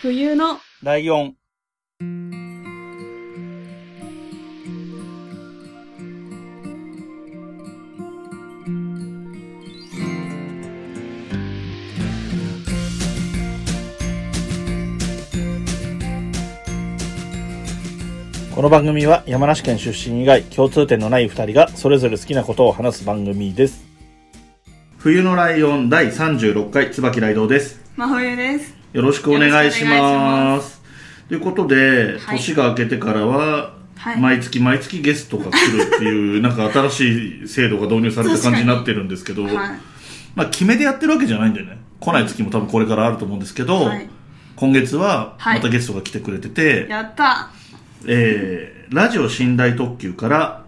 冬のライオン。この番組は山梨県出身以外共通点のない二人がそれぞれ好きなことを話す番組です。冬のライオン第36回椿ライドウです。真冬です。よろしくお願いします。ということで、はい年が明けてからは、はい毎月毎月ゲストが来るっていう、なんか新しい制度が導入された感じになってるんですけど、はい。まあ決めでやってるわけじゃないんだよね。来ない月も多分これからあると思うんですけど、はい今月ははいまたゲストが来てくれてて、やったえー、ラジオ寝台特急から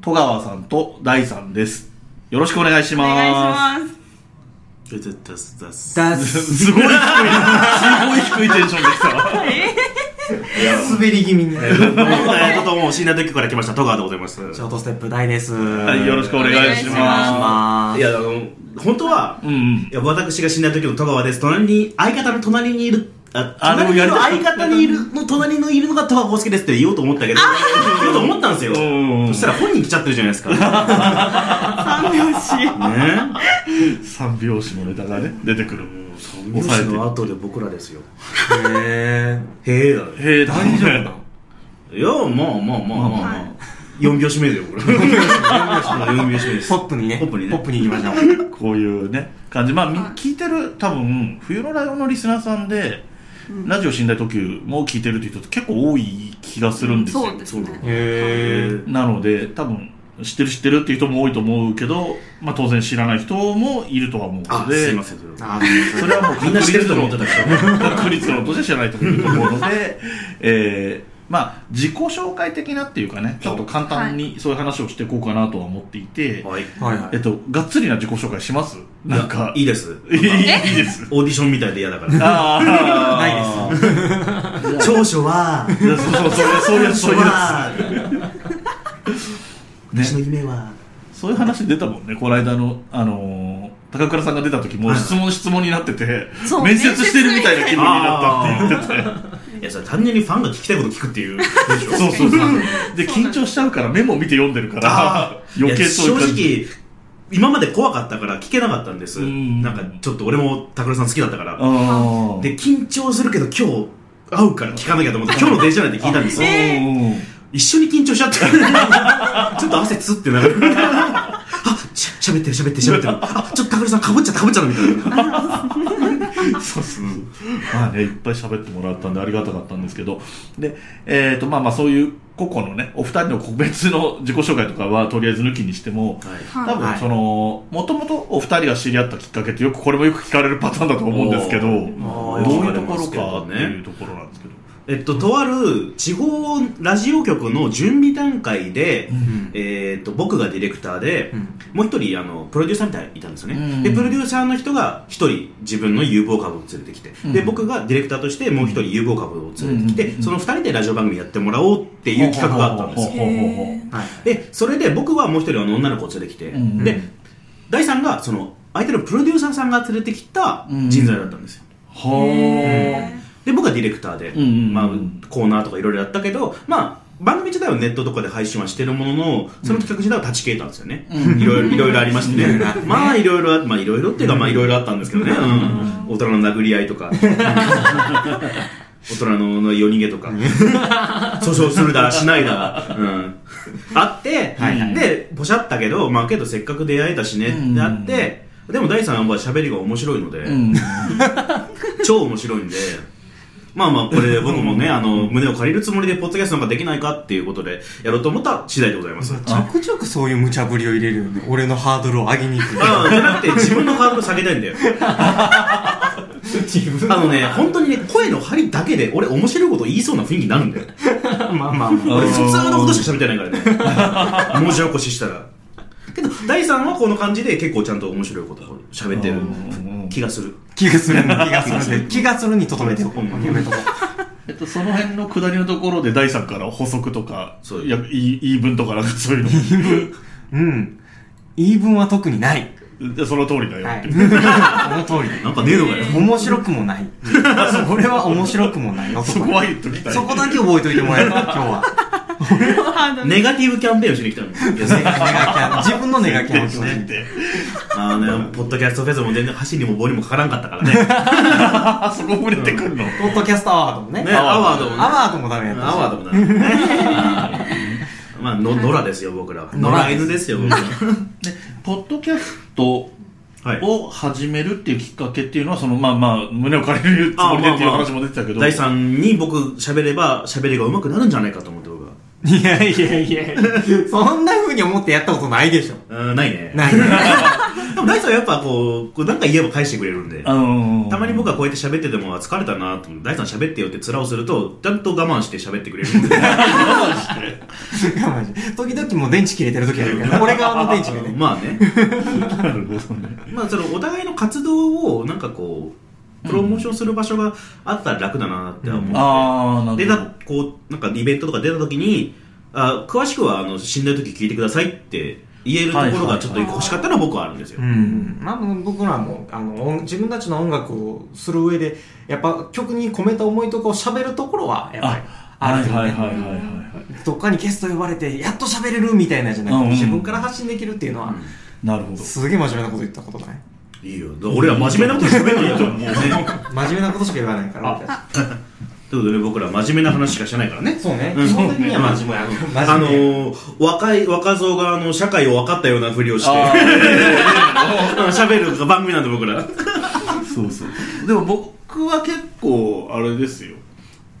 戸川さんと大さんです。よろしくお願いしお願まいします。だだだだす。すごい低い、すごい低いテンションでした。滑り気味に。えーと、もう、死んだ時から来ました、戸川でございます。ショートステップ大です。は、はいよろしくお願いしままいや、あの、本当はす。、うんうん。いや、私が死んだ時の戸川です。隣に、相方の隣にいる、隣にいるでもやり相方にいる、の隣のいるのが戸川浩介ですって言おうと思ったけど、言おうと思ったんですよ。うんそしたら本人来ちゃってるじゃないですか。ね三拍子。三拍子のネタがね、出てくる。三拍子の後で僕らですよ。へへえだね。へえ、大丈夫なのいや、まあまあまあまあまはあ。4拍子目だよ、これ。4拍子目です。ポップにね。ポップにねポップに行きましょう。こういうね、感じ。まあ、聞いてる、多分、冬のライオンのリスナーさんで、ラジオ寝台特急も聞いてるって人って結構多い気がするんですよ。そうですね。へなので、多分、知ってる知ってるっていう人も多いと思うけど、まあ当然知らない人もいるとは思うあの、で、すいません、それは。あそれはもうみんな知ってると思ってたけど。確率論として知らないというところで、えーまあ自己紹介的なっていうかね、ちょっと簡単にそういう話をしていこうかなとは思っていて、はい。はいはい。えっと、がっつりな自己紹介します？なんか、いいです。いいです。オーディションみたいで嫌だから。ああ、ないです。長所は、そうそうそうそういうやつ、そういうやは、つ。ね私の夢は、そういう話出たもんね、この間の、あのー、高倉さんが出た時もはい質問質問になってて、面接してるみたいな気分になったって言ってて。いや、それ単純にファンが聞きたいこと聞くっていう。そうそうそう。で、緊張しちゃうからメモ見て読んでるから、余計そう正。直、今まで怖かったから聞けなかったんです。うんなんか、ちょっと俺も高倉さん好きだったから。で、緊張するけど今日、会うから聞かなきゃと思って、今日の電車内で聞いたんですよ。うん一緒に緊張しちゃって。ちょっと汗つってながら。あ、しゃ、喋ってる喋ってる喋ってる。あ、ちょっと高倉さんかぶっちゃったかぶっちゃったみたいな。そうそう。まあね、いっぱい喋ってもらったんでありがたかったんですけど。で、えっ、と、まあまあそういう個々のね、お二人の個別の自己紹介とかはとりあえず抜きにしても、はい。多分その、もともとお二人が知り合ったきっかけってよく、これもよく聞かれるパターンだと思うんですけど、どうおいうーところかっていうところなんですけど。えっと、とある地方ラジオ局の準備段階で、ん。えっと、僕がディレクターで、うん。もう一人、あの、プロデューサーみたいないたんですよね。うん。で、プロデューサーの人が一人自分の有望株を連れてきて、うん。で、僕がディレクターとしてもう一人有望株を連れてきて、うん。その二人でラジオ番組やってもらおうっていう企画があったんですよ。はい。で、それで僕はもう一人あの女の子を連れてきて、うん。で、第三が、その、相手のプロデューサーさんが連れてきた人材だったんですよ。はで、僕はディレクターで、うんうんうんまあ、コーナーとかいろいろやったけど、まあ、番組自体はネットとかで配信はしてるものの、その企画自体は立ち消えたんですよね。いろいろ、いろいろありましてね。まあ、いろいろあ、まあ、いろいろっていうか、まあ、いろいろあったんですけどね。うん。大人の殴り合いとか。大人のの夜逃げとか。訴訟するだ、しないだ。うん。あって、はいはいで、ポシャったけど、まあ、けどせっかく出会えたしねってあって、でも第三は喋りが面白いので、うん。超面白いんで、まあまあ、これで僕もね、あの、胸を借りるつもりで、ポッドキャストなんかできないかっていうことで、やろうと思った次第でございます。ちょくちょくそういう無茶ぶりを入れるよね。俺のハードルを上げに行く。ああ、じゃなくて、自分のハードル下げたいんだよ。自分あのね、本当にね、声の張りだけで、俺面白いこと言いそうな雰囲気になるんだよ。まあまあま俺、普通のことしか喋ってないからね。文字起こししたら。けど、第3はこの感じで結構ちゃんと面白いことを喋ってる気がする。気がする。気がする。気がするにとどめておこう。うんやめとこえっと、その辺の下りのところで第三から補足とか、そういや言い言い分とかなんかそういうの。う。うん。言い分は特にない。でその通りだよ。その通り。なんかねえのかよ。面白くもない。それは面白くもない男。そこは言っときたい。そこだけ覚えといてもらえた、今日は。ネガティブキャンペーンをしに来たの。いやネガキャン 自分のネガキャンをしないって。あのね、ポッドキャストフェスも全然箸にも棒にもかからんかったからね。あ そこ触れてくんの？ポッドキャストアワードもね。ね、アワードもね。アワードもダメやったし。アワードもだね。まあ、の、野良ですよ、僕らは。野良犬ですよ、僕らは。ポッドキャストはい。を始めるっていうきっかけっていうのは、その、まあまあ、胸を借りるつもりでっていう話も出てたけど。第3に僕喋れば喋りが上手くなるんじゃないかと思って。いやいやいやそんな風に思ってやったことないでしょ。うん、ないね。ない。でも第3はやっぱこう、こうなんか言えば返してくれるんで。うん。たまに僕はこうやって喋っててもあ疲れたなと思って、第3喋ってよって面をすると、ちゃんと我慢して喋ってくれるんで。我慢して時々もう電池切れてる時あるから、俺側の電池がね。まあね。なるほどね。まあそのお互いの活動をなんかこう、プロモーションする場所があったら楽だなって思って。ああ、なでるほだこうなんかイベントとか出た時にあ詳しくはあの死んだ時聞いてくださいって言えるところがちょっと欲しかったのは僕はあるんですよ、うん。まあ、僕らも、あの、音自分たちの音楽をする上で、やっぱ曲に込めた思いとかを喋るところは、やっぱり、ああるよねはいはいはいはいはい。どっかにゲスト呼ばれて、やっと喋れるみたいなじゃなくて、うんうん自分から発信できるっていうのは、なるほど。すげえ真面目なこと言ったことない？いいよ俺は真面目なこと喋るんやともうね真面目なことしか言わないから、俺たちということでね僕らは真面目な話しかしてないからねそうね。うん基本的には真面目や。あの若い若造があの社会を分かったようなふりをしてあ 喋る番組なんで僕らそうそう。でも僕は結構、あれですよ。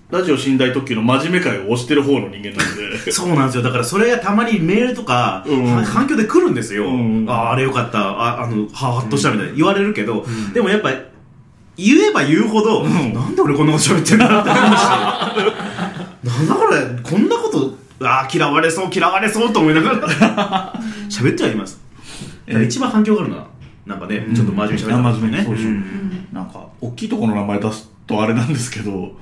ラジオ寝台特急の真面目会を推してる方の人間なんで。そうなんですよ。だからそれがたまにメールとか、うん。は反響で来るんですよ、うん。あああれよかった。ああのはーっとしたみたいな。言われるけど、でもやっぱ言えば言うほど、なんで俺こんなこと喋ってんだって思うしなんだこれこんなことああ嫌われそう嫌われそうと思いながら。喋ってはいます。だから一番反響があるのはなんかね、ちょっと真面目に喋ったあこと真面目に。そうん。なんか大きいところの名前出すとあれなんですけど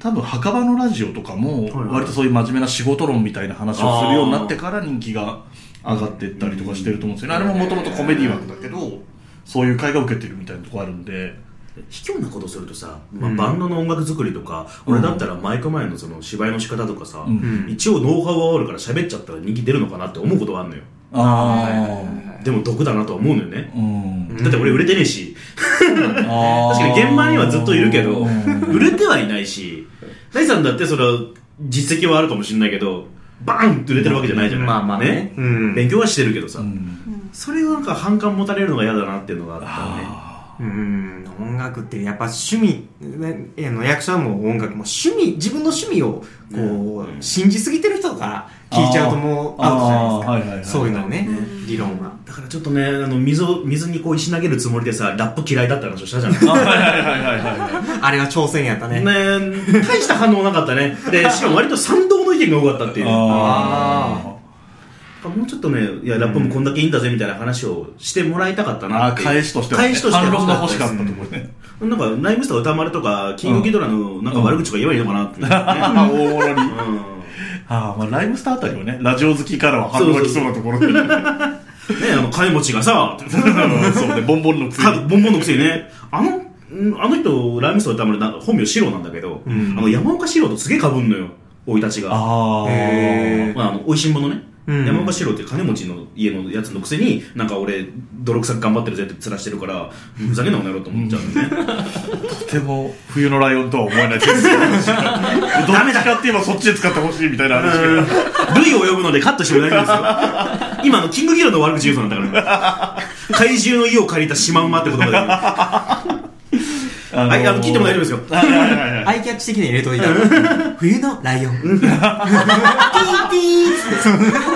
多分墓場のラジオとかもはい割とそういう真面目な仕事論みたいな話をするようになってから人気が上がっていったりとかしてると思うんですよね。あれももともとコメディ枠だけどそういう会が受けてるみたいなとこあるんで。卑怯なことするとさ、まあ、バンドの音楽作りとか、俺だったらマイク前のその芝居の仕方とかさ、ん。一応ノウハウはあるから喋っちゃったら人気出るのかなって思うことがあるのよあでも毒だなとは思うのよね。あ、うん。だって俺売れてねえし。確 確かに現場にはずっといるけどうん。売れてはいないし。大さんだってそれは実績はあるかもしれないけどバーンって売れてるわけじゃないじゃない、まあまあね。うん。勉強はしてるけどさ、うん。それをなんか反感持たれるのが嫌だなっていうのがあったね。あうん、音楽ってやっぱ趣味、ね、あの役者も音楽も趣味、自分の趣味をこう、信じすぎてる人が聞いちゃうともうアウトじゃないですか。そういうのね、理論は。だからちょっとねあの水を水にこう石投げるつもりでさラップ嫌いだった話をしたじゃないあはいはいはいはいはいあれは挑戦やったね。ね大した反応なかったね。でしかも割と賛同の意見が多かったっていう。あもうちょっとねいやラップもこんだけいいんだぜみたいな話をしてもらいたかったあなって返しとしてはね。返しとしては反論が欲しかったところね。なんかライムスター歌丸とかキングギドラのなんか悪口とか言えばいいのかなって、ね。あ 大物に。うん。ああまあライムスターあたりはねラジオ好きからは反応が来そうなところでね。ねあの金持ちがさ そうねボンボンのくせかにボンボンのくせにね。あのんあの人ライムスター歌丸な本名シロなんだけど、あの山岡四郎とすげえ被んのよ。生い立ちが。あまあ、あの美味しんぼのね、うん。山岡四郎って金持ちの家のやつのくせになんか俺泥臭く頑張ってるぜって面してるからふざけんなこの野郎と思っちゃうんだよね、とても冬のライオンとは思えない。ですけどどっちかって言えばそっちで使ってほしいみたいな話が。類を呼ぶのでカットしても大丈夫ですよ。今のキングギドラの悪口言うそうなんだから。怪獣の家を借りたシマウマって言葉だけどあはいあの聞いても大丈夫ですよ。はいはいはいはい。アイキャッチ的に入れといた 冬のライオン。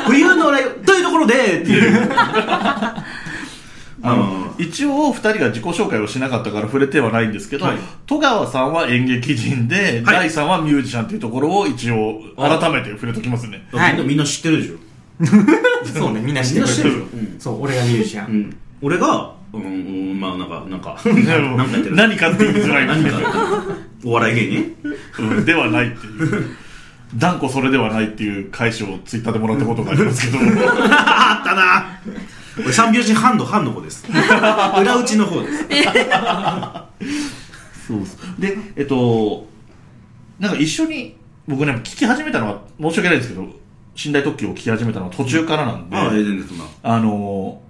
冬のライオン。というところでっていう。あの一応二人が自己紹介をしなかったから触れてはないんですけど、はい。戸川さんは演劇人で、はい。大さんはミュージシャンっていうところを一応改めて触れときますね。はい。みんなみんな知ってるでしょ、そうね、みんな知ってくれてるみんな知ってるでしょ、うん。そう、俺がミュージシャン。うん、俺がうん、うん、まあなんかなんか なんか何かって言いづらい。何か。お笑い芸人。うん。ではないっていう。断固それではないっていう返しをツイッターでもらったことがありますけど。あったな。俺三拍子半の半の方です。裏打ちの方です。そうそうでえっとなんか一緒に僕ね聞き始めたのは申し訳ないですけど寝台特急を聞き始めたのは途中からなんで、ああ全然そんな。あの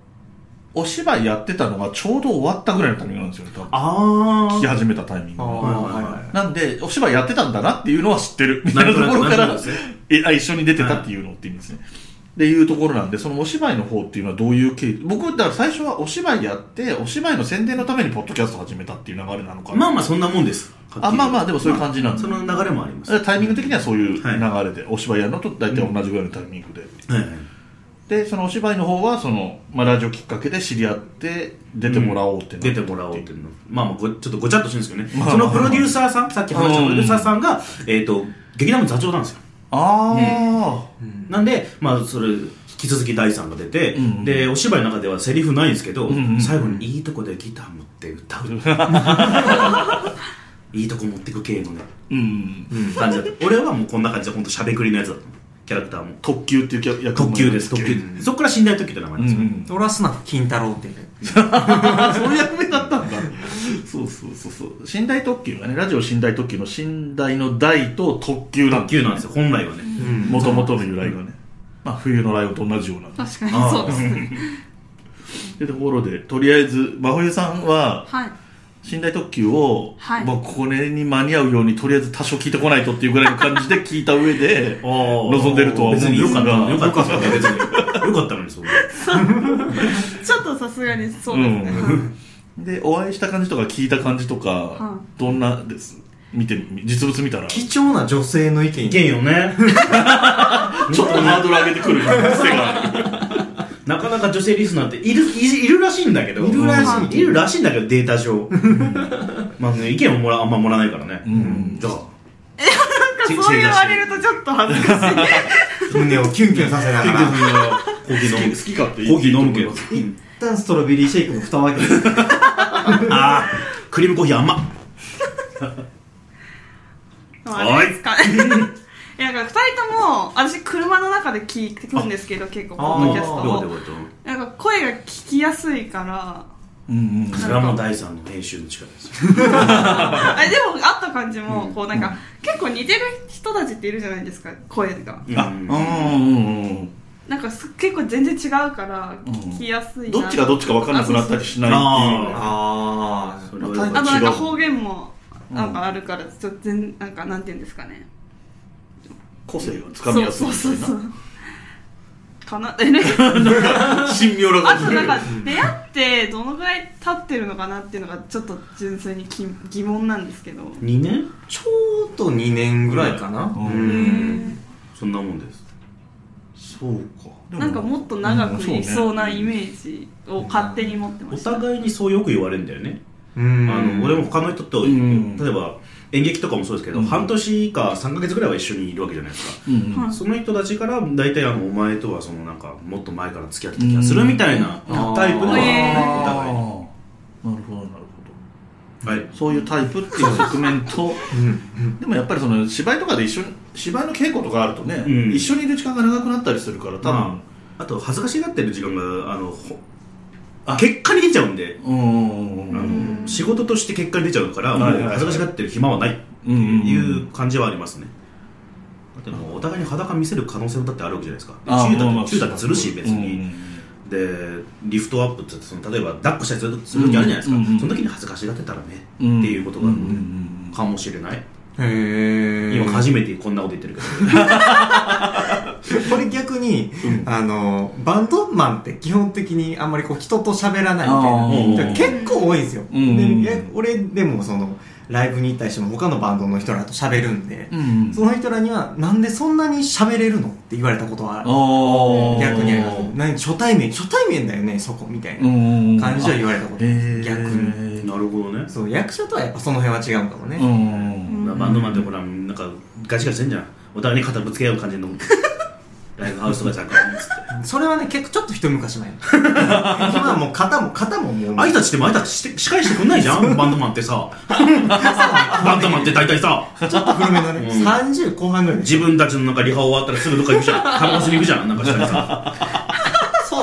お芝居やってたのがちょうど終わったぐらいのタイミングなんですよね多分。あ聞き始めたタイミングあが。はいはいはいなんでお芝居やってたんだなっていうのは知ってる。みたいなところからえあ一緒に出てたっていうのっていいんですね、っていうところなんでそのお芝居の方っていうのはどういう経緯？僕だから最初はお芝居やってお芝居の宣伝のためにポッドキャスト始めたっていう流れなのかな。まあまあそんなもんです。あまあまあでもそういう感じなんで。すその流れもあります。タイミング的にはそういう流はい。れで、お芝居やるのと大体同じぐらいのタイミングで、はいはいでそのお芝居の方はその、まあ、ラジオきっかけで知り合って出てもらおうってな出てもらおうっていうのまあまあごちょっとごちゃっとしてるんですけどね、まあそのプロデューサーさんさっき話したプロデューサーさんが、えっ、と劇団の座長なんですよ。ああ、なんでまあそれ引き続き第三が出て、うんでお芝居の中ではセリフないんですけど、んうん最後にいいとこでギター持って歌う。いいとこ持ってく系のね、うん感じだった。俺はもうこんな感じで本当しゃべくりのやつだったキャラクターも。特急っていう役役特急です。特急。うん。そこから寝台特急って名前なんですよ、うん。俺はスナフ金太郎っていう。そういう役目だったんだ。そうそうそうそう。寝台特急がねラジオ寝台特急の寝台の台と特急なん特急なんですよ。本来はね、もともとの由来がね、まあ、冬のライオンと同じような確かにそうですね。ってところでとりあえず真冬さんははい寝台特急を、はい。まあ、これに間に合うようにとりあえず多少聞いてこないとっていうぐらいの感じで 聞いた上で 望んでるとは思うんですが。別によかったよかったね別に よかったのにそうちょっとさすがにそうですね、でお会いした感じとか聞いた感じとか、はどんなです？見て実物見たら？ち貴重な女性の意見。いけんよね。ょっとハードル上げてくる癖があるなかなか女性リスナーっているいいるらしいんだけど。いるらしい。いるらしいんだけどデータ上。まあね意見をもらあんまもらわないからね、ん。じゃあ。なんかそう言われるとちょっと恥ずかしい。胸をキュンキュンさせながら。コーヒー飲む好きかって。コーヒー飲むけど。一旦ストロベリーシェイクの蓋を開けて。ああクリームコーヒー甘っ。あれですかねいやなんか二人とも私車の中で聞いてくるんですけど結構ポッドキャストなんか声が聞きやすいから。うんうんそれはもう第三の編集の力です でも会った感じもこうなんか結構似てる人たちっているじゃないですか声が。あうんうんうんなんかす結構全然違うから聞きやすいな。どっちがどっちか分かんなくなったりしないっていう。ああそれあとなんか方言もなんかあるからちょっと全なんかなんていうんですかね個性がつかみやすいそうそうみたいうなそそう。かな？えね神妙なあ感じ。となんか出会ってどのぐらい経ってるのかなっていうのがちょっと純粋にき疑問なんですけど。2年？ちょうど2年ぐらいかな。ううん。そん。なもん。ですそうか。でなんかもっと長くいそうなイメーージを勝手に持ってまおした。互いにそうよく言われるんだよね。うん。あの俺も他の人と、ん。例えば演劇とかもそうですけど、うん。半年か3か月ぐらいは一緒にいるわけじゃないですか、うんその人たちから大体あのお前とはそのなんかもっと前から付き合ってた気がするみたいなうん。タイプの、ね、お互いになるほどなるほど。はい。そういうタイプっていう側面とうん。でもやっぱりその芝居とかで一緒に芝居の稽古とかあるとね、うん。一緒にいる時間が長くなったりするから多分、まあと恥ずかしがってる時間があの結果に出ちゃうんで、仕事として結果に出ちゃうから、恥ずかしがってる暇はないっていう感じはありますね、だってもうお互いに裸見せる可能性だってあるわけじゃないですか。あ中だまあまあって中だってするし別に、うんでリフトアップってその例えば抱っこしたりする時あるじゃないですか、その時に恥ずかしがってたらね、うんっていうことがあるので、かもしれない、今初めてこんなこと言ってるけど。これ逆に、あのバンドマンって基本的にあんまりこう人と喋らないみたいな。結構多いんですよ、うん。で俺でもそのライブに行ったりしても他のバンドの人らと喋るんで、うんうん。その人らにはなんでそんなに喋れるのって言われたことは逆にあります。何初対面？初対面だよねそこみたいなうん感じは言われたこと。逆になるほどね、そう役者とはやっぱその辺は違うかもね、うん。バンドマンってほらなんかガチガチしてんじゃん。お互いに肩ぶつけ合う感じの。ライブハウスとかじゃんか。っつってそれはね結構ちょっと一昔前 今はもう肩も肩ももう。挨拶しても挨拶して仕返してくんないじゃん？バンドマンってさ。バンドマンって大体さ。ちょっと古めのね、うん。30後半ぐらいで。自分たちのなんかリハ終わったらすぐどっか行くじゃん。タバコ吸いに行くじゃん。なんかしたりさ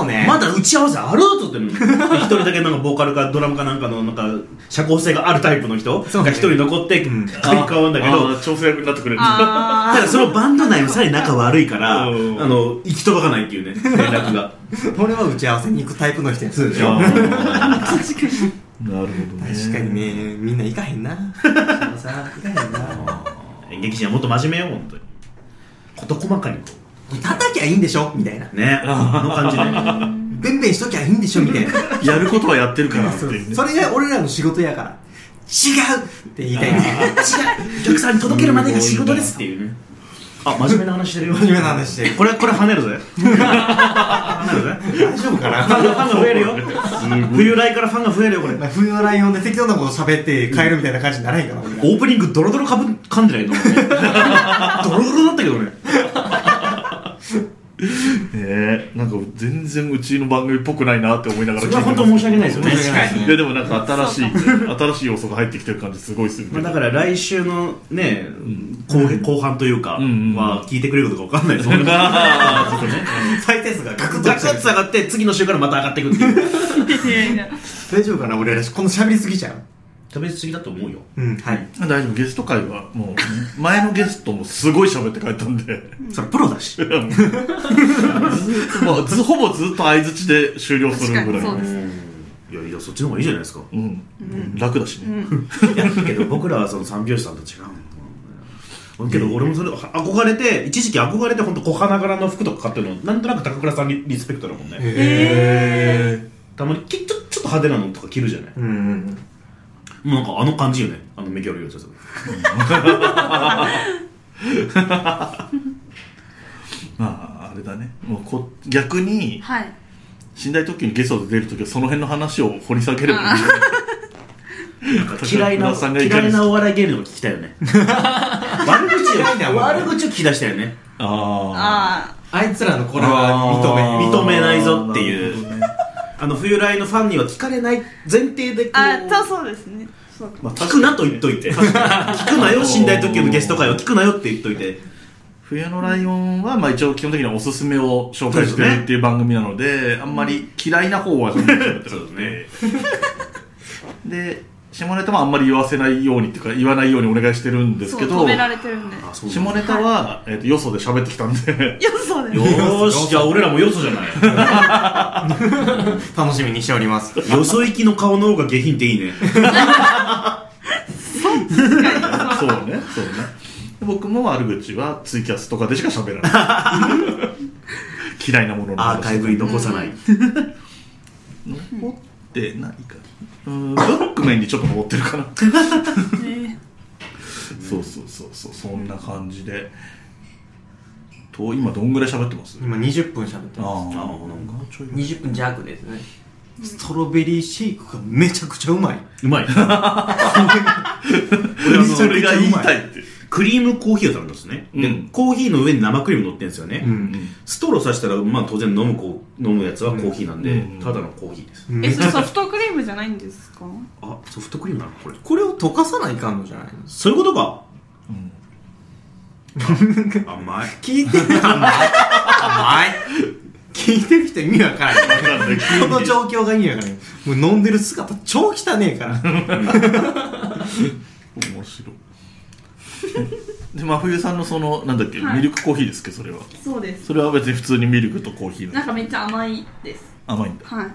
ね。まだ打ち合わせある？とって。一人だけなんかボーカルかドラムかなんかのなんか社交性があるタイプの人が一人残ってん。変わるんだけど。調整役になってくれる。あ ただそのバンド内もさらに仲悪いから、あうん。の、行き届かないっていうね、連絡が。俺は打ち合わせに行くタイプの人やそうでしょ。確かに。なるほどね確かにね。みんな行かへんな。さ行かへんな。演劇人はもっと真面目よ、本当に。事細かに。こ叩きゃいいんでしょ？みたいな。う。ね、あの感じね。べん。べんしときゃいいんでしょ？みたいな。やることはやってるからっていうね。それが俺らの仕事やから。違うって言いたい違う、お客さんに届けるまでが仕事です。っていうね。あ、真面目な話してるよ。真面目な話してる。これ、これ跳ねるぜ。大丈夫かな？ファンが、増えるよ。冬来からファンが増えるよ、これ。冬のライオンで適当なこと喋って帰るみたいな感じにならへんかなオープニングドロドロかぶ噛んでないのドロドロだったけどね。えー、なんか全然うちの番組っぽくないなって思いながらそれは本当申し訳ないですよね。いやでもなんか新しい新しい要素が入ってきてる感じすごいするまあ、だから来週のね、後編後半というか、は聞いてくれることかわかんないですもんね。あーちょっとね。再生数がガクッと下がって、次の週からまた上がっていくっていう。いやいや大丈夫かな俺らこの喋りすぎちゃう食べ過ぎだと思うよ。うん。はい。大丈夫。ゲスト会はもう 前のゲストもすごい喋って帰ったんで。それプロだし。ずっともうずほぼずっと相づちで終了するぐらい確かに。そうです。いやいや、そっちの方がいいじゃないですか。うん、楽だしね、いや、けど僕らはその三拍子さんと違うの。けど俺もそれ憧れて一時期憧れて本当小花柄の服とか買ってるのなんとなく高倉さんにリスペクトだもんね。へたまにきちょちょっと派手なのとか着るじゃない。えうんもうなんかあの感じよね。あのメキャルやつやつまああれだね。もうこ逆にはい。寝台特急にゲストで出るときはその辺の話を掘り下げればいいんじゃない嫌いな嫌いなお笑い芸人の聞きたいよね。悪口を悪口を聞き出したよね。あああいつらのこれは認め認めないぞっていうあの冬来のファンには聞かれない前提でこうああそうそうですね。そうまあ、聞くなと言っといて。聞くなよ寝台特急のゲスト会を聞くなよって言っといて。冬のライオンは、まあ一応基本的にはおすすめを紹介してるっていう番組なので、あんまり嫌いな方は そうですね。で、下ネタもあんまり言わせないようにっていうか、言わないようにお願いしてるんですけどそう止、められてるんで。あそう下ネタは、えっとよそで喋ってきたんで、いやそうですよーし。じゃあ俺らもよそじゃない。楽しみにしております。よそ行きの顔の方が下品っていいね。そうね、そうね。僕も悪口はツイキャスとかでしか喋らない。嫌いなものの話アーカイブに残さない。残ってないか。うんブックメンにちょっと残ってるかな。ね。そうそうそうそうそんな感じで。と今どんぐらい喋ってます？今20分喋ってまあああなんか。ちょい。す20分弱ですね。ストロベリーシェイクがめちゃくちゃうまい。うまい。俺はそれが言いたいってクリームコーヒーを頼んだんですね、うん。でコーヒーの上に生クリーム乗ってるんですよね、うんストローさしたら、まあ、当然飲むこう飲むやつはコーヒーなんで、うんただのコーヒーです、えそれソフトクリームじゃないんですか？あソフトクリームなの？これ。これを溶かさないかんのじゃないの？そういうことか。うん。甘い。聞いてる甘い甘い。聞いてる人意味わからない。この状況が意味わからないもう飲んでる姿超汚ねえから。面白い で真冬さんのそのなんだっけ、はい。ミルクコーヒーですっけそれは。そうです。それは別に普通にミルクとコーヒーなんなんかめっちゃ甘いです。甘いんだ。はい。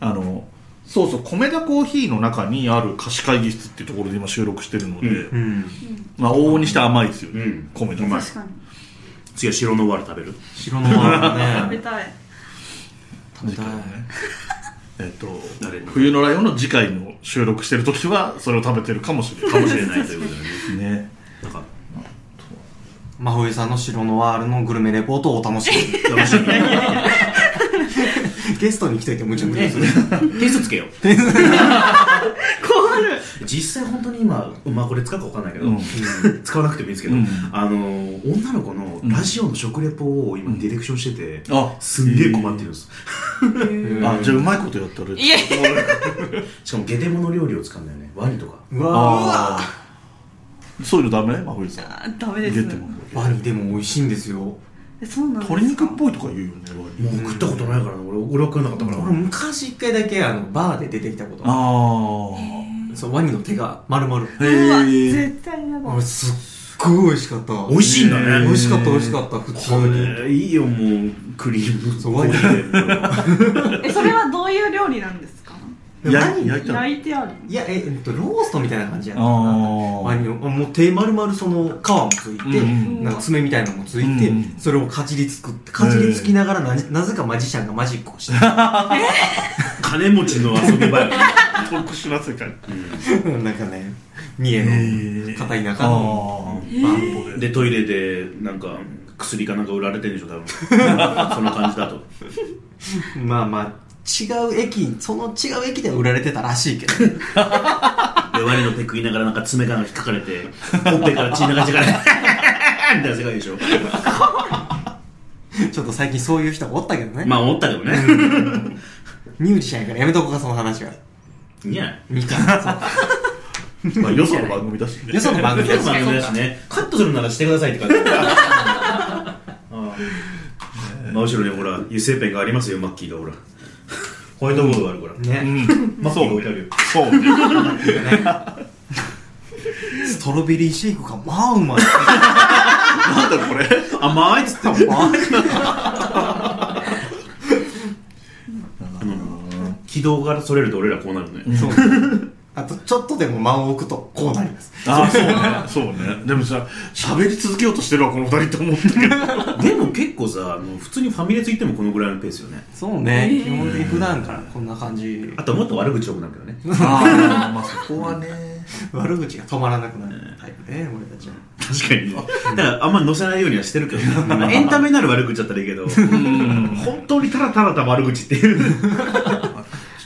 あのそうそう米田コーヒーの中にある貸し会議室っていうところで今収録してるので、うんうん。まあ往々にして甘いですよね、うん。米田。うまい確かに。次は白のワール食べる？白のワ食ールね。べたい。食べたいえっと冬のライオンの次回の収録してる時はそれを食べてるかもしれない。かもしれないということでね 真冬さんの白のワールのグルメレポートをお楽しみ。にゲストに来といてむちゃむちゃねする。点数つけよう。困る実際本当に今まあこれ使うか分かんないけど、うん。使わなくてもいいですけど、うん。あの女の子のラジオの食レポを今ディレクションしてて、あ。すんげえ困ってるんです、あじゃあうまいことやったら。いやいしかもゲテモノ料理を使うんだよね。ワニとか。うわあーそういうのダメ？真冬さん。あダメです。入れても。ワニでも美味しいんですよ。えそうなんですか？鶏肉っぽいとか言うよね割に。もう食ったことないからな俺俺は食わなかったから。俺昔一回だけあのバーで出てきたことああそうワニの手が丸々。うわへえ絶対嫌だあれすっごい美味しかった。美味しいんだね。美味しかった美味しかった普通こにれいいよもうクリーム。そうワニ。えそれはどういう料理なんですかやワニ焼いたいてあるいやええっとローストみたいな感じやったかあなー。ワニのもう手丸々その皮もついて、うんなんか爪みたいなのもついて、うんそれをかじりつくってかじりつきながらななぜかマジシャンがマジックをして 金持ちの遊び場や。特殊な世界なんかね三重へのー。片田舎のバンドで。でトイレでなんか薬かなんか売られてるんでしょ多分。その感じだと。まあまあ違う駅その違う駅では売られてたらしいけど。でワニのペック言いながらなんか爪が引っかかれてほっぺから血流してからみたいな世界でしょ。ちょっと最近そういう人がおったけどね、まあ思ったけどね。ミュージシャンやからやめとこうかその話は。いいんじゃない？みか。んそう。まあよその番組だしね。よその番組だし番組だしね。カットするならしてくださいって感じ。あ あ真後ろにほら油性ペンがありますよマッキーがほらホワイトボードがあるから。ね、うん。マッキーが置いてあるよ。そう。ね ストロベリーシェイクがまあうまい。なんだこれ。甘いっつって 軌道からそれると俺らこうなるね。そうあとちょっとでも間を置くとこうなります。ああそうね。そうね。でもさ喋り続けようとしてるわこの二人って思ったけどでも結構さあの普通にファミレス行ってもこのぐらいのペースよね。そうね、基本的に普段からこんな感じ。あともっと悪口多くなるけどね。ああまあそこはね。悪口が止まらなくなるタイプね俺たちは。確かにね。だからあんま載せないようにはしてるけど。エンタメになる悪口だったらいいけど。本当にただただた悪口っていう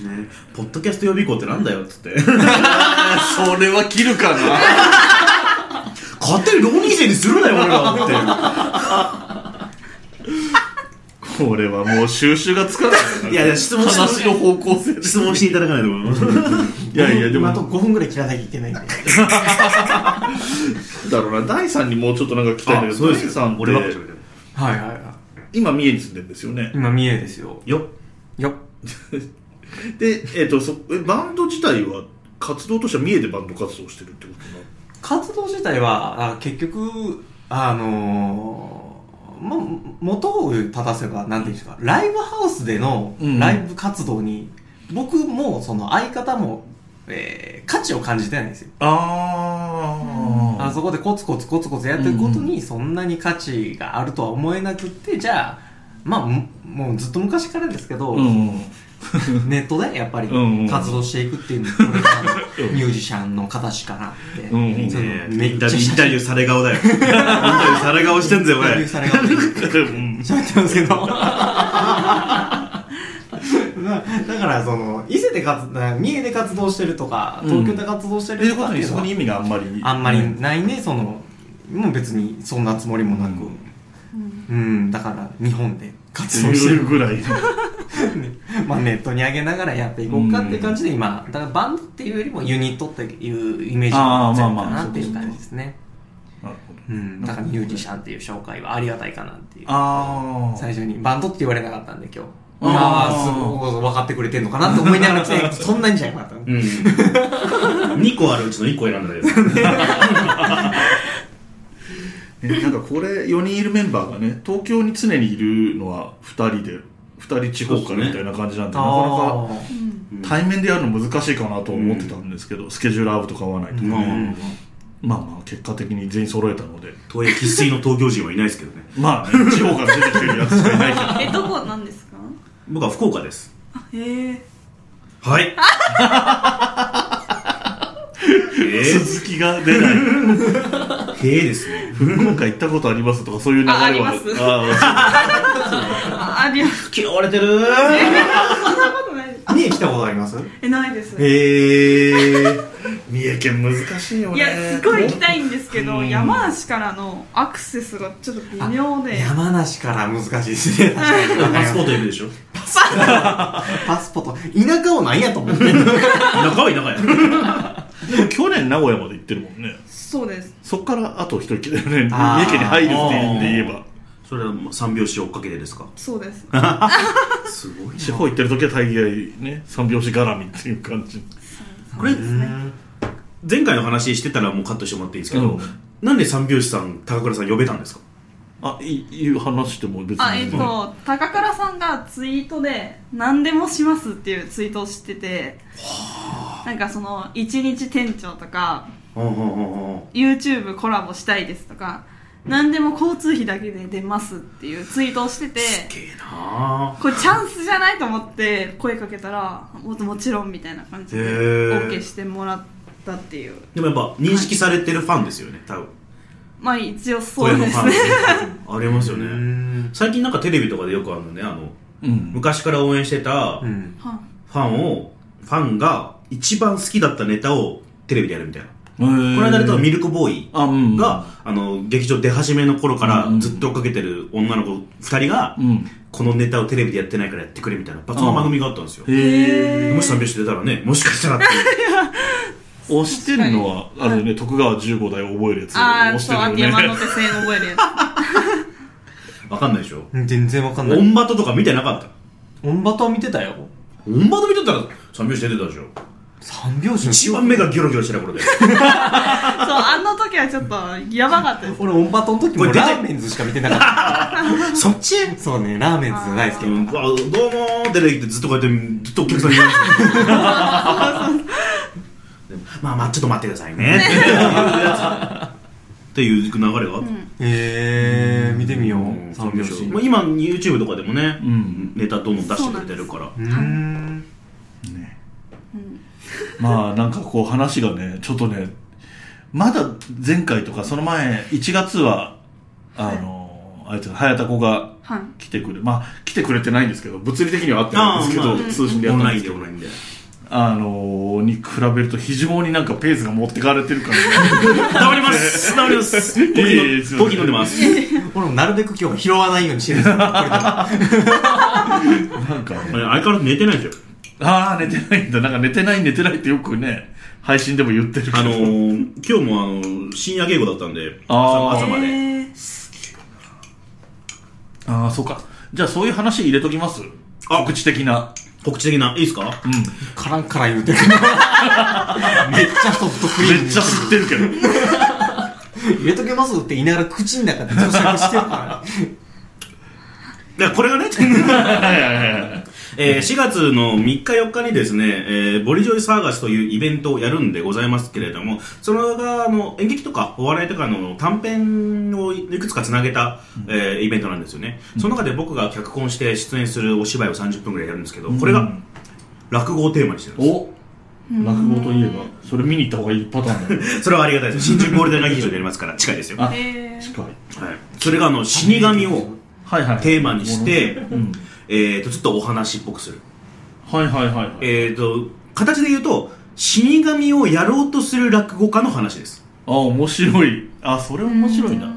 ねポッドキャスト予備校ってなんだよっつって。それは切るかな。勝手に浪人生にするなよ俺らって。これはもう収集がつかない。いやいや質問して話の方向性で。質問していただかないと思います。いやいやでも。あと5分ぐらい切らなきゃいけない。んでだろうな。第3にもうちょっとなんか聞きたいんだけどそうですよ。第3って俺はいはいはい。今三重に住んでるんですよね。今三重ですよ。よ。っよ。っでえっ、とそえバンド自体は活動としては三重でバンド活動してるってことな活動自体はあ結局あのーま、元を正せばなんていうんですかライブハウスでのうん。ライブ活動に、僕もその相方も、えー価値を感じてないんですよ。ああそこでコツコツコツコツやってることにそんなに価値があるとは思えなくってじゃあまあももうずっと昔からですけど、うん ネットでやっぱりうんうん活動していくっていうのこれからのミュージシャンの形かなって、うんいいそのねめっちゃインタビューされ顔だよ。インタビューされ顔してんぜインタビュー俺されがってうん喋ってますけど。だ だからその伊勢で活三重で活動してるとか東京で活動してるとかっていうのはにそこに意味があんまり。あんまりないねそのもう別にそんなつもりもなく。うん、だから日本で活動してる。ぐらい まあネットに上げながらやっていこうかっていう感じで今だからバンドっていうよりもユニットっていうイメージが強いかなっていう感じですね。なるほどうん。だからミュージシャンっていう紹介はありがたいかなっていう。あ最初にバンドって言われなかったんで今日。あー。ああすごい分かってくれてんのかなって思いながら来て そんなにじゃなかったうん。2個あるうちの1個選んだけど。えなんかこれ4人いるメンバーがね東京に常にいるのは2人で2人地方からみたいな感じなんでなかなかあ対面でやるの難しいかなと思ってたんですけど、スケジュール合うとか合わないとか、まあまあまあ。結果的に全員揃えたので。東映生粋の東京人はいないですけどね。まあ、ね、地方から出てきてるやつしかいないけど えどこなんですか？僕は福岡です。へえはい。え 続きが出ない。ー、へえですね。福岡行ったことありますとかそういう流れは。ああります。あああります嫌われてる。そんなことないです。あ三重来たことあります？えないです。へえ。三重県難しいよね。いやすごい行きたいんですけどうん。山梨からのアクセスがちょっと微妙で。山梨から難しいですね。パスポートいるでしょ？パスポート。田舎を何やと思って。んの田舎は田舎や。でも去年名古屋まで行ってるもんね。そうです。そっからあと一息だよね。三重県に入るって言えばそれはもう三拍子追っかけてですか？そうです。すごい地方行ってる時は大概ね三拍子絡みっていう感じ。これ前回の話してたらもうカットしてもらっていいですけど、うん。なんで三拍子さん高倉さん呼べたんですか？あいいう話しても別に。あえっ、と高倉さんがツイートで「何でもします」っていうツイートをしててなんかその一日店長とか YouTube コラボしたいですとか何でも交通費だけで出ますっていうツイートをしててうすげえな。これチャンスじゃないと思って声かけたらももちろんみたいな感じで OK してもらったっていう。でもやっぱ認識されてるファンですよね多分。まあ一応そ声のファンうですねありますようねん。最近なんかテレビとかでよくあるのねあのうん。昔から応援してたファンをファンが一番好きだったネタをテレビでやるみたいなここの間でとミルクボーイあうんが、あの劇場出始めの頃からうんずっと追っかけてる女の子二人が、うん。このネタをテレビでやってないからやってくれみたいなその番組があったんですよ。へえもし三拍子出たらねもしかしたらって。押してるのはあれね徳川15代を覚えるやつ。ああ押してそうるよね。秋山手線覚えるや わかんないでしょ。全然わかんない。オンバトとか見てなかった？オンバトは見てたよ。オンバト見てたら三拍子出てたでしょ三拍子の一番目がギョロギョロしてた頃でつ そうあの時はちょっとやばかったです。俺オンバトの時もラーメンズしか見てなかった。そっち？そうねラーメンズ大好きうん、あどうもー出てきてずっとこうやってずっとお客さんに言われてる。で もまあまあちょっと待ってくださいね。っていう流れがあった、へえ見てみよう。んう三拍子。まあ、今 YouTube とかでもね、うん。ネタどんどん出してくれてるから。うん。ねまあなんかこう話がねちょっとねまだ前回とかその前1月はあの、あいつ早田子がはい。来てくれまあ来てくれてないんですけど物理的には会ってないんですけど、まあ通信でやったんですけどでオンラインで。あのに比べると非常になんかペースが持ってかれてる感 黙ります。黙ります。コーヒいえいえすいませんーのコーヒー飲んでます。俺もなるべく今日は拾わないようにしてるんですよ。なんか相変わらず寝てないですよああ寝てないんだ。なんか寝てない寝てないってよくね配信でも言ってるけど。あのー、今日もあの深夜稽古だったんであー。朝朝まで。ああそうか。じゃあそういう話入れときます？あ。告知的な。告知的な。いいですか？うん。カランカラン言うてる。めっちゃソフトクリーム。めっちゃ吸ってるけど。入れとけますって言いながら口の中で咀嚼してるから いやこれがね。はいはいはいえー4月の3日4日にですね、えーボリジョイサーガスというイベントをやるんでございますけれども、それがあの演劇とかお笑いとかの短編をいくつかつなげた、えーイベントなんですよね。その中で僕が脚本して出演するお芝居を30分ぐらいやるんですけど、これが落語をテーマにしてるんです。お落語といえばそれ見に行った方がいいパターンだね それはありがたいです。新宿ゴールデン劇場でやりますから、近いですよ。はあ近いい。それがあの、死神をテーマにして、うんえーと、ちょっとお話っぽくする。はいはいはいはい。えーと、形で言うと、死神をやろうとする落語家の話です。あ面白い。あそれ面白いな。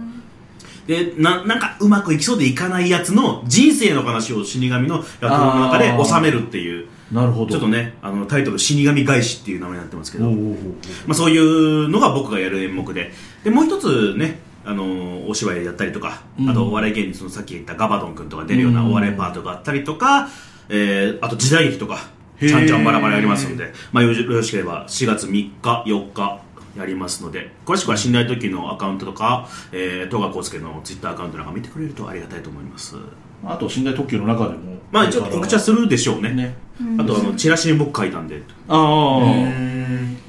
で、な、なんかうまくいきそうでいかないやつの人生の話を死神の落語の中で収めるっていう、なるほど。ちょっとね、あの、タイトル死神返しっていう名前になってますけど、まあそういうのが僕がやる演目で、で、もう一つね、あの、お芝居やったりとか、うん。あとお笑い芸人、そのさっき言ったガバドン君とか出るようなお笑いパートがあったりとか、えー、あと時代劇とか、ちゃんちゃんバラバラやりますので、まあよろしければ4月3日、4日、やりますので詳しくは寝台特急のアカウントとか、え川浩介のツイッターアカウントなんか見てくれるとありがたいと思います。あと寝台特急の中でも。まあ一応告知はするでしょうね。ね。あとあのチラシに僕書いたんで。ああ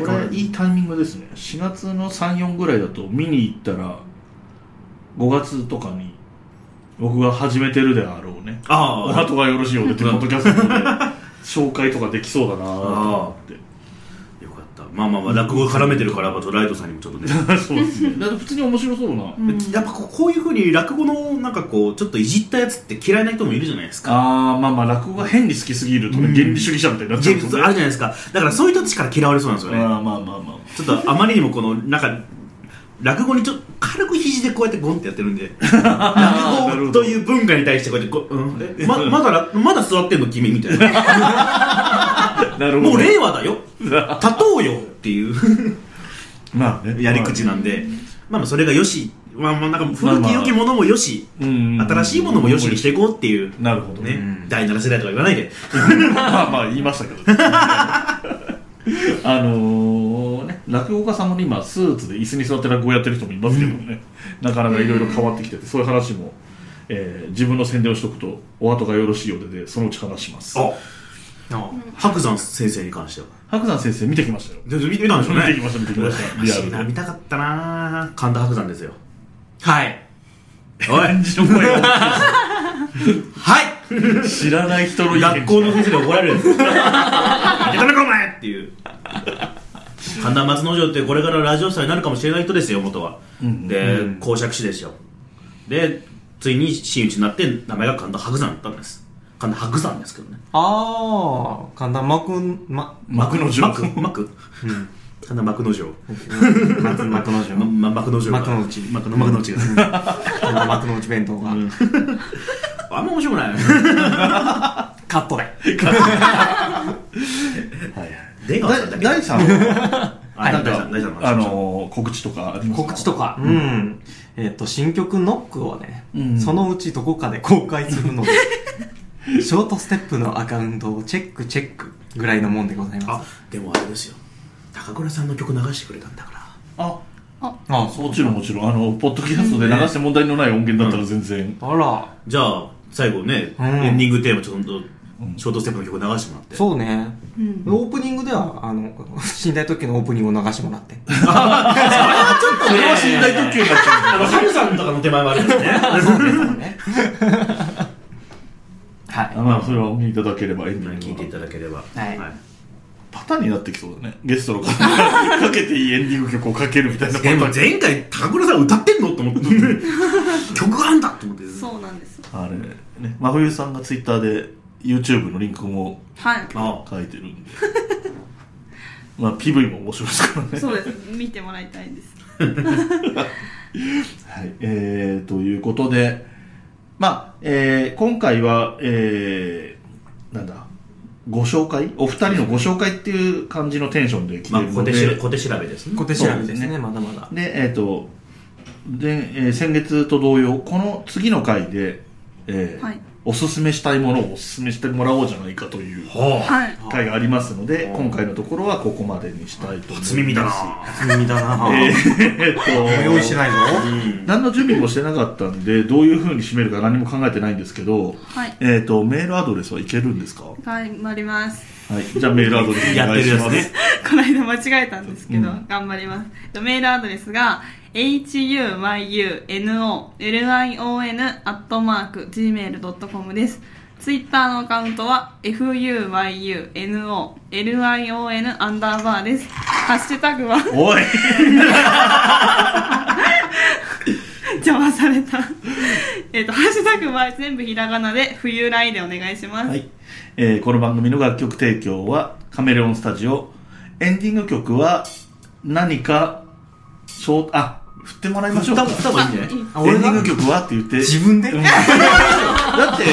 これい。いタイミングですね。4月の34ぐらいだと見に行ったら5月とかに僕が始めてるであろうね。ああお後がよろしいようでってポッドキャストで 紹介とかできそうだなと思ってまあまあまあ落語絡めてるからまたライトさんにもちょっとね。そうですね。だって普通に面白そうな、やっぱこうこういうふうに落語のなんかこうちょっといじったやつって嫌いな人もいるじゃないですか。ああまあまあ落語が変に好きすぎるとね、原理主義者みたいになっちゃうんですよね。あるじゃないですか。だからそういう人たちから嫌われそうなんですよね。あーまあまあまあ。ちょっとあまりにもこのなんか落語にちょっと軽く肘でこうやってゴンってやってるんで。落語という文化に対してこうやってこう、うん、えままだらまだ座ってんの君みたいな。なるほど。もう令和だよ。立とうよっていう。まあね。やり口なんで、まあまあそれがよし。まあまあなんか古き良きものもよし、うん新しいものもよしにしていこうっていう、なるほどね、うん第7世代とか言わないで。まあまあ言いましたけど、ね、あのね落語家さんもね今スーツで椅子に座って落語やってる人もいますけどね、なかなかいろいろ変わってきててそういう話も、えー自分の宣伝をしとくとお後がよろしいようででそのうち話します。あ、あ白山先生に関しては。白山先生見てきましたよで見見たんでしょうね。見てきました見てきました リアル見たかったな神田白山ですよ。はい。おいの声がはい知らない人の意見学校の先生で怒られるやつ。いけたのかお前っていう。神田松之丞ってこれからラジオスターになるかもしれない人ですよ、元は。んで、公爵士ですよ。で、ついに真打ちになって名前が神田白山だったんです。神田白山ですけどね。ああ、神田幕、ま、幕の幕幕うん。神田幕之丞。幕幕の城。ま、ま、幕之丞が。幕の内幕の幕の内が。神田幕の内弁当が。あんま面白くない。カットで。はいはい出川さんだけ？第3はあ、なんあのー告知とかありますか？告知とか。うん。えっと、新曲ノックをねうん、そのうちどこかで公開するので、ショートステップのアカウントをチェックチェックぐらいのもんでございまあ、でもあれですよ。高倉さんの曲流してくれたんだから。あす。あ、もちろんもちろんあのポッドキャストで流して問題のない音源だったら全然、あら。じゃあ、最後ね、うんエンディングテーマちょっと、ショートステップの曲流してもらって。そうね。うんオープニングでは、あの、寝台特急のオープニングを流してもらって。それは寝台特急になっちゃあの、ハルさんとかの手前もあるからね。はい。うまあそれはお見いただければエンディング聞いていただければ。はい。パターンになってきそうだね。ゲストの方が。かけていいエンディング曲をかけるみたいな。パタでもーン前回、高倉さん歌ってんの？と思って。曲あんだと思って。そうなんですあれね。真冬さんがツイッターで YouTube のリンクもはい。あ。書いてるんで。まあ PV も面白いですからね。そうです。見てもらいたいです。はい、えー、ということで、まあ、えー今回は、えー、なんだ、ご紹介？お二人のご紹介っていう感じのテンションで来てまあ、るので、小手し小手調べですね。小手調べですね、そうですねまだまだ。で、えっ、と、で、えー先月と同様、この次の回で、えーはいおすすめしたいものをおすすめしてもらおうじゃないかというははい回がありますので、はあ今回のところはここまでにしたいと思います。初耳だな耳だな えーっと、用意してないぞ。うん。何の準備もしてなかったんでどういうふうに締めるか何も考えてないんですけど、はいえー、とメールアドレスはいけるんですか、は頑張りますい、じゃあメールアドレスお願いします。やってるやつね。この間間違えたんですけど、うん。頑張ります。えっとメールアドレスが huyunolion.gmail.com です。ツイッターのアカウントは fuyunolion アンダーバーです。ハッシュタグはおい 邪魔された。えっとハッシュタグは全部ひらがなで冬来でお願いします、はい。えーこの番組の楽曲提供はカメレオンスタジオ。エンディング曲は何かショートあ振ってもらいましょう。か歌歌もいいんじゃない？エンディング曲はって言って。自分で？うん。だって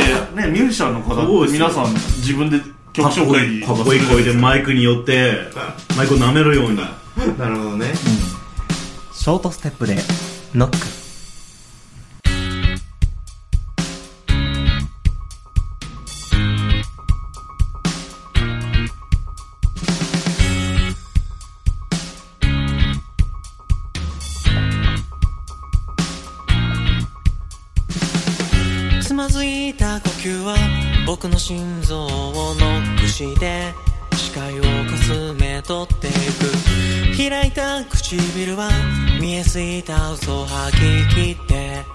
ねミュージシャンの方そうですよ。皆さん自分で曲紹介。にかっこいい声でマイクに寄って、マイクを舐めるように。なるほどね。ショートステップで、ノック。心臓をノックして視界をかすめ取っていく。開いた唇は見えすぎた嘘を吐き切って。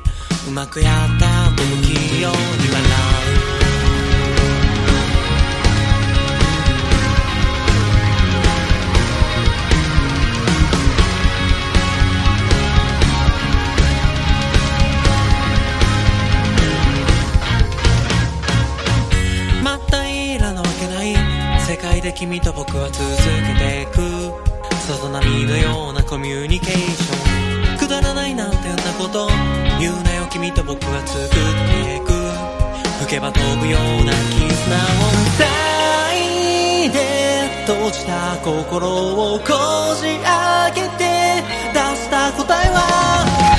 うまくやったと不器用に笑う君と僕は続けていく。さざ波のようなコミュニケーション。くだらないなんてんなこと。言うなよ君と僕は作っていく。吹けば飛ぶような絆を二人で閉じた心をこじ開けて。出した答えは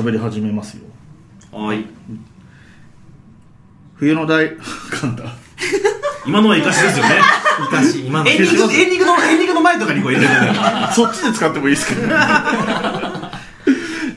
喋り始めますよ。はい。冬の大 噛んだ。今のは生かしですよね。昔今の。エンディングエンディングのエンディングの前とかにこう入れてるそっちで使ってもいいですけど